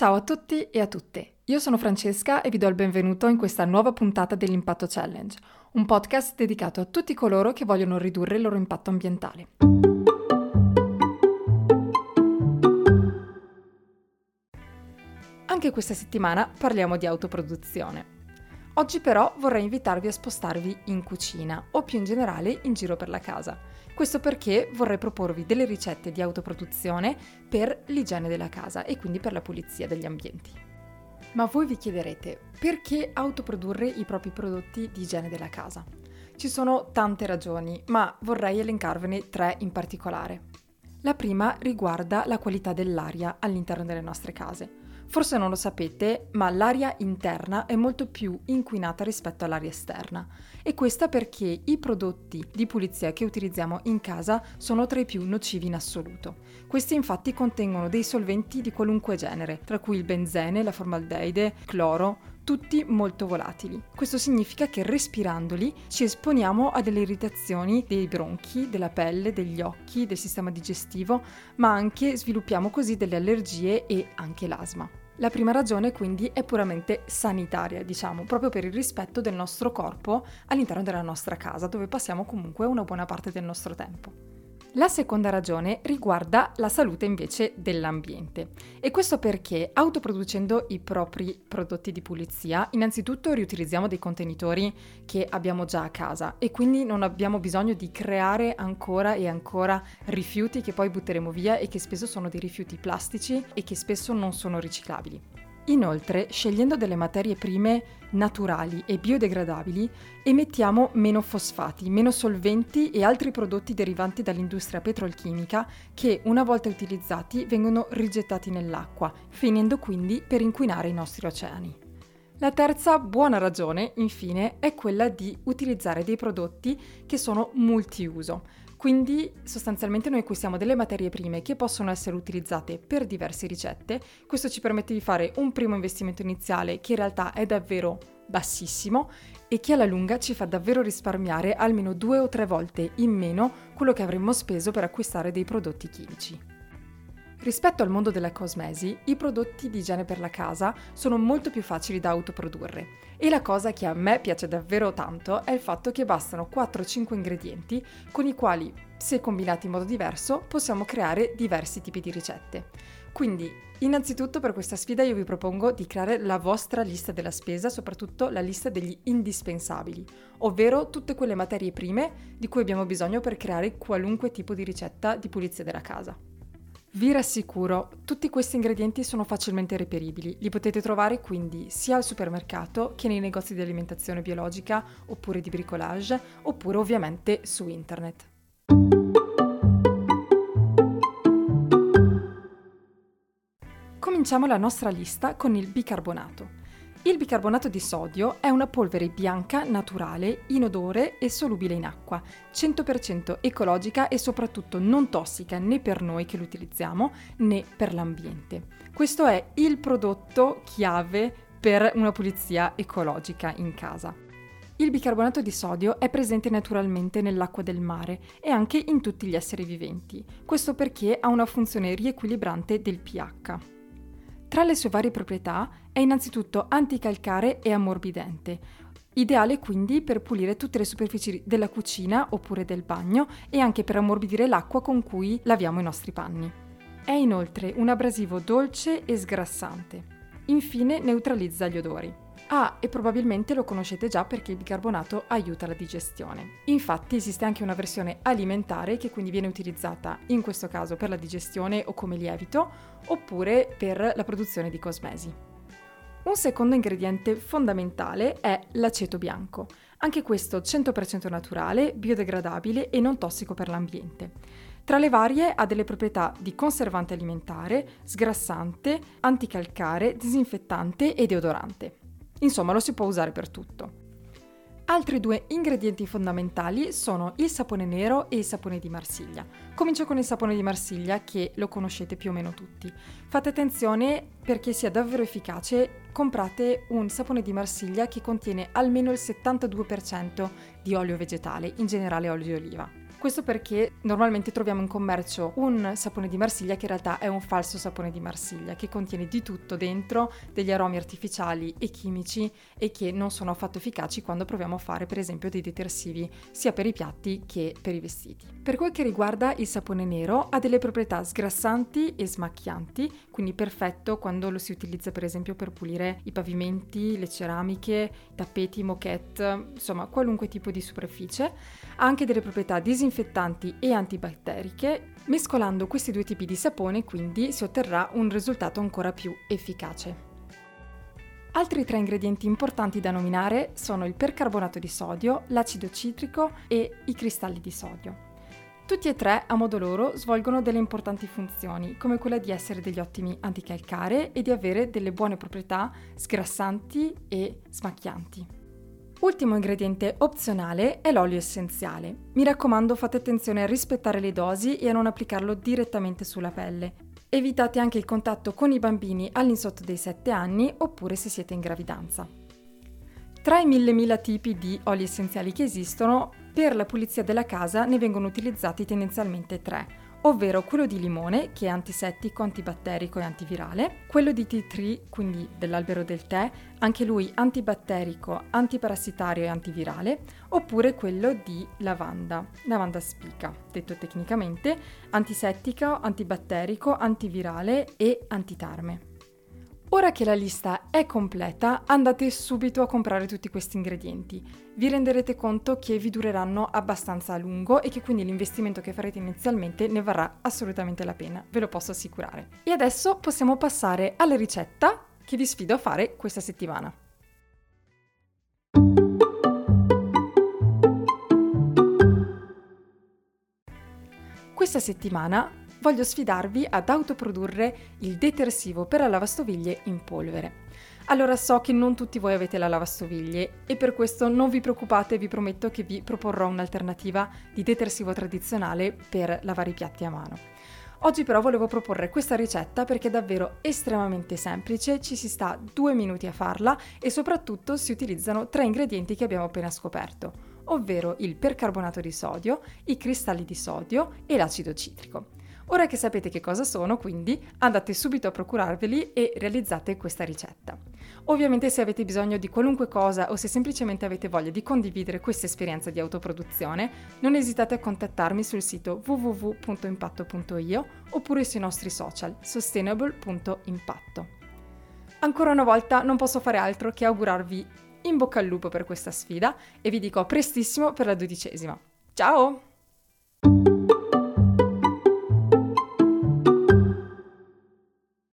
Ciao a tutti e a tutte. Io sono Francesca e vi do il benvenuto in questa nuova puntata dell'Impatto Challenge, un podcast dedicato a tutti coloro che vogliono ridurre il loro impatto ambientale. Anche questa settimana parliamo di autoproduzione. Oggi però vorrei invitarvi a spostarvi in cucina o più in generale in giro per la casa. Questo perché vorrei proporvi delle ricette di autoproduzione per l'igiene della casa e quindi per la pulizia degli ambienti. Ma voi vi chiederete perché autoprodurre i propri prodotti di igiene della casa? Ci sono tante ragioni, ma vorrei elencarvene tre in particolare. La prima riguarda la qualità dell'aria all'interno delle nostre case. Forse non lo sapete, ma l'aria interna è molto più inquinata rispetto all'aria esterna e questa perché i prodotti di pulizia che utilizziamo in casa sono tra i più nocivi in assoluto. Questi infatti contengono dei solventi di qualunque genere, tra cui il benzene, la formaldeide, cloro, tutti molto volatili. Questo significa che respirandoli ci esponiamo a delle irritazioni dei bronchi, della pelle, degli occhi, del sistema digestivo, ma anche sviluppiamo così delle allergie e anche l'asma. La prima ragione quindi è puramente sanitaria, diciamo, proprio per il rispetto del nostro corpo all'interno della nostra casa, dove passiamo comunque una buona parte del nostro tempo. La seconda ragione riguarda la salute invece dell'ambiente e questo perché autoproducendo i propri prodotti di pulizia innanzitutto riutilizziamo dei contenitori che abbiamo già a casa e quindi non abbiamo bisogno di creare ancora e ancora rifiuti che poi butteremo via e che spesso sono dei rifiuti plastici e che spesso non sono riciclabili. Inoltre, scegliendo delle materie prime naturali e biodegradabili, emettiamo meno fosfati, meno solventi e altri prodotti derivanti dall'industria petrolchimica che, una volta utilizzati, vengono rigettati nell'acqua, finendo quindi per inquinare i nostri oceani. La terza buona ragione, infine, è quella di utilizzare dei prodotti che sono multiuso, quindi sostanzialmente noi acquistiamo delle materie prime che possono essere utilizzate per diverse ricette. Questo ci permette di fare un primo investimento iniziale che in realtà è davvero bassissimo e che alla lunga ci fa davvero risparmiare almeno due o tre volte in meno quello che avremmo speso per acquistare dei prodotti chimici. Rispetto al mondo della cosmesi, i prodotti di igiene per la casa sono molto più facili da autoprodurre e la cosa che a me piace davvero tanto è il fatto che bastano 4-5 ingredienti con i quali, se combinati in modo diverso, possiamo creare diversi tipi di ricette. Quindi, innanzitutto per questa sfida io vi propongo di creare la vostra lista della spesa, soprattutto la lista degli indispensabili, ovvero tutte quelle materie prime di cui abbiamo bisogno per creare qualunque tipo di ricetta di pulizia della casa. Vi rassicuro, tutti questi ingredienti sono facilmente reperibili, li potete trovare quindi sia al supermercato che nei negozi di alimentazione biologica oppure di bricolage oppure ovviamente su internet. Cominciamo la nostra lista con il bicarbonato. Il bicarbonato di sodio è una polvere bianca naturale, inodore e solubile in acqua, 100% ecologica e soprattutto non tossica né per noi che lo utilizziamo né per l'ambiente. Questo è il prodotto chiave per una pulizia ecologica in casa. Il bicarbonato di sodio è presente naturalmente nell'acqua del mare e anche in tutti gli esseri viventi, questo perché ha una funzione riequilibrante del pH. Tra le sue varie proprietà è innanzitutto anticalcare e ammorbidente, ideale quindi per pulire tutte le superfici della cucina oppure del bagno e anche per ammorbidire l'acqua con cui laviamo i nostri panni. È inoltre un abrasivo dolce e sgrassante. Infine neutralizza gli odori. Ah, e probabilmente lo conoscete già perché il bicarbonato aiuta la digestione. Infatti esiste anche una versione alimentare che quindi viene utilizzata in questo caso per la digestione o come lievito, oppure per la produzione di cosmesi. Un secondo ingrediente fondamentale è l'aceto bianco, anche questo 100% naturale, biodegradabile e non tossico per l'ambiente. Tra le varie ha delle proprietà di conservante alimentare, sgrassante, anticalcare, disinfettante e deodorante. Insomma, lo si può usare per tutto. Altri due ingredienti fondamentali sono il sapone nero e il sapone di Marsiglia. Comincio con il sapone di Marsiglia che lo conoscete più o meno tutti. Fate attenzione perché sia davvero efficace, comprate un sapone di Marsiglia che contiene almeno il 72% di olio vegetale, in generale olio di oliva. Questo perché normalmente troviamo in commercio un sapone di Marsiglia che in realtà è un falso sapone di Marsiglia, che contiene di tutto dentro, degli aromi artificiali e chimici e che non sono affatto efficaci quando proviamo a fare per esempio dei detersivi sia per i piatti che per i vestiti. Per quel che riguarda il sapone nero ha delle proprietà sgrassanti e smacchianti, quindi perfetto quando lo si utilizza per esempio per pulire i pavimenti, le ceramiche, i tappeti, moquette, insomma qualunque tipo di superficie. Ha anche delle proprietà disinfettanti disinfettanti e antibatteriche, mescolando questi due tipi di sapone quindi si otterrà un risultato ancora più efficace. Altri tre ingredienti importanti da nominare sono il percarbonato di sodio, l'acido citrico e i cristalli di sodio. Tutti e tre, a modo loro, svolgono delle importanti funzioni, come quella di essere degli ottimi anticalcare e di avere delle buone proprietà sgrassanti e smacchianti. Ultimo ingrediente opzionale è l'olio essenziale. Mi raccomando fate attenzione a rispettare le dosi e a non applicarlo direttamente sulla pelle. Evitate anche il contatto con i bambini all'insotto dei 7 anni oppure se siete in gravidanza. Tra i mille mila tipi di oli essenziali che esistono, per la pulizia della casa ne vengono utilizzati tendenzialmente tre, ovvero quello di limone, che è antisettico, antibatterico e antivirale, quello di tea tree, quindi dell'albero del tè, anche lui antibatterico, antiparassitario e antivirale, oppure quello di lavanda, lavanda spica, detto tecnicamente, antisettico, antibatterico, antivirale e antitarme. Ora che la lista è completa, andate subito a comprare tutti questi ingredienti. Vi renderete conto che vi dureranno abbastanza a lungo e che quindi l'investimento che farete inizialmente ne varrà assolutamente la pena, ve lo posso assicurare. E adesso possiamo passare alla ricetta che vi sfido a fare questa settimana. Questa settimana voglio sfidarvi ad autoprodurre il detersivo per la lavastoviglie in polvere. Allora so che non tutti voi avete la lavastoviglie e per questo non vi preoccupate, vi prometto che vi proporrò un'alternativa di detersivo tradizionale per lavare i piatti a mano. Oggi però volevo proporre questa ricetta perché è davvero estremamente semplice, ci si sta due minuti a farla e soprattutto si utilizzano tre ingredienti che abbiamo appena scoperto, ovvero il percarbonato di sodio, i cristalli di sodio e l'acido citrico. Ora che sapete che cosa sono, quindi andate subito a procurarveli e realizzate questa ricetta. Ovviamente se avete bisogno di qualunque cosa o se semplicemente avete voglia di condividere questa esperienza di autoproduzione, non esitate a contattarmi sul sito www.impatto.io oppure sui nostri social sustainable.impatto. Ancora una volta non posso fare altro che augurarvi in bocca al lupo per questa sfida e vi dico prestissimo per la dodicesima. Ciao!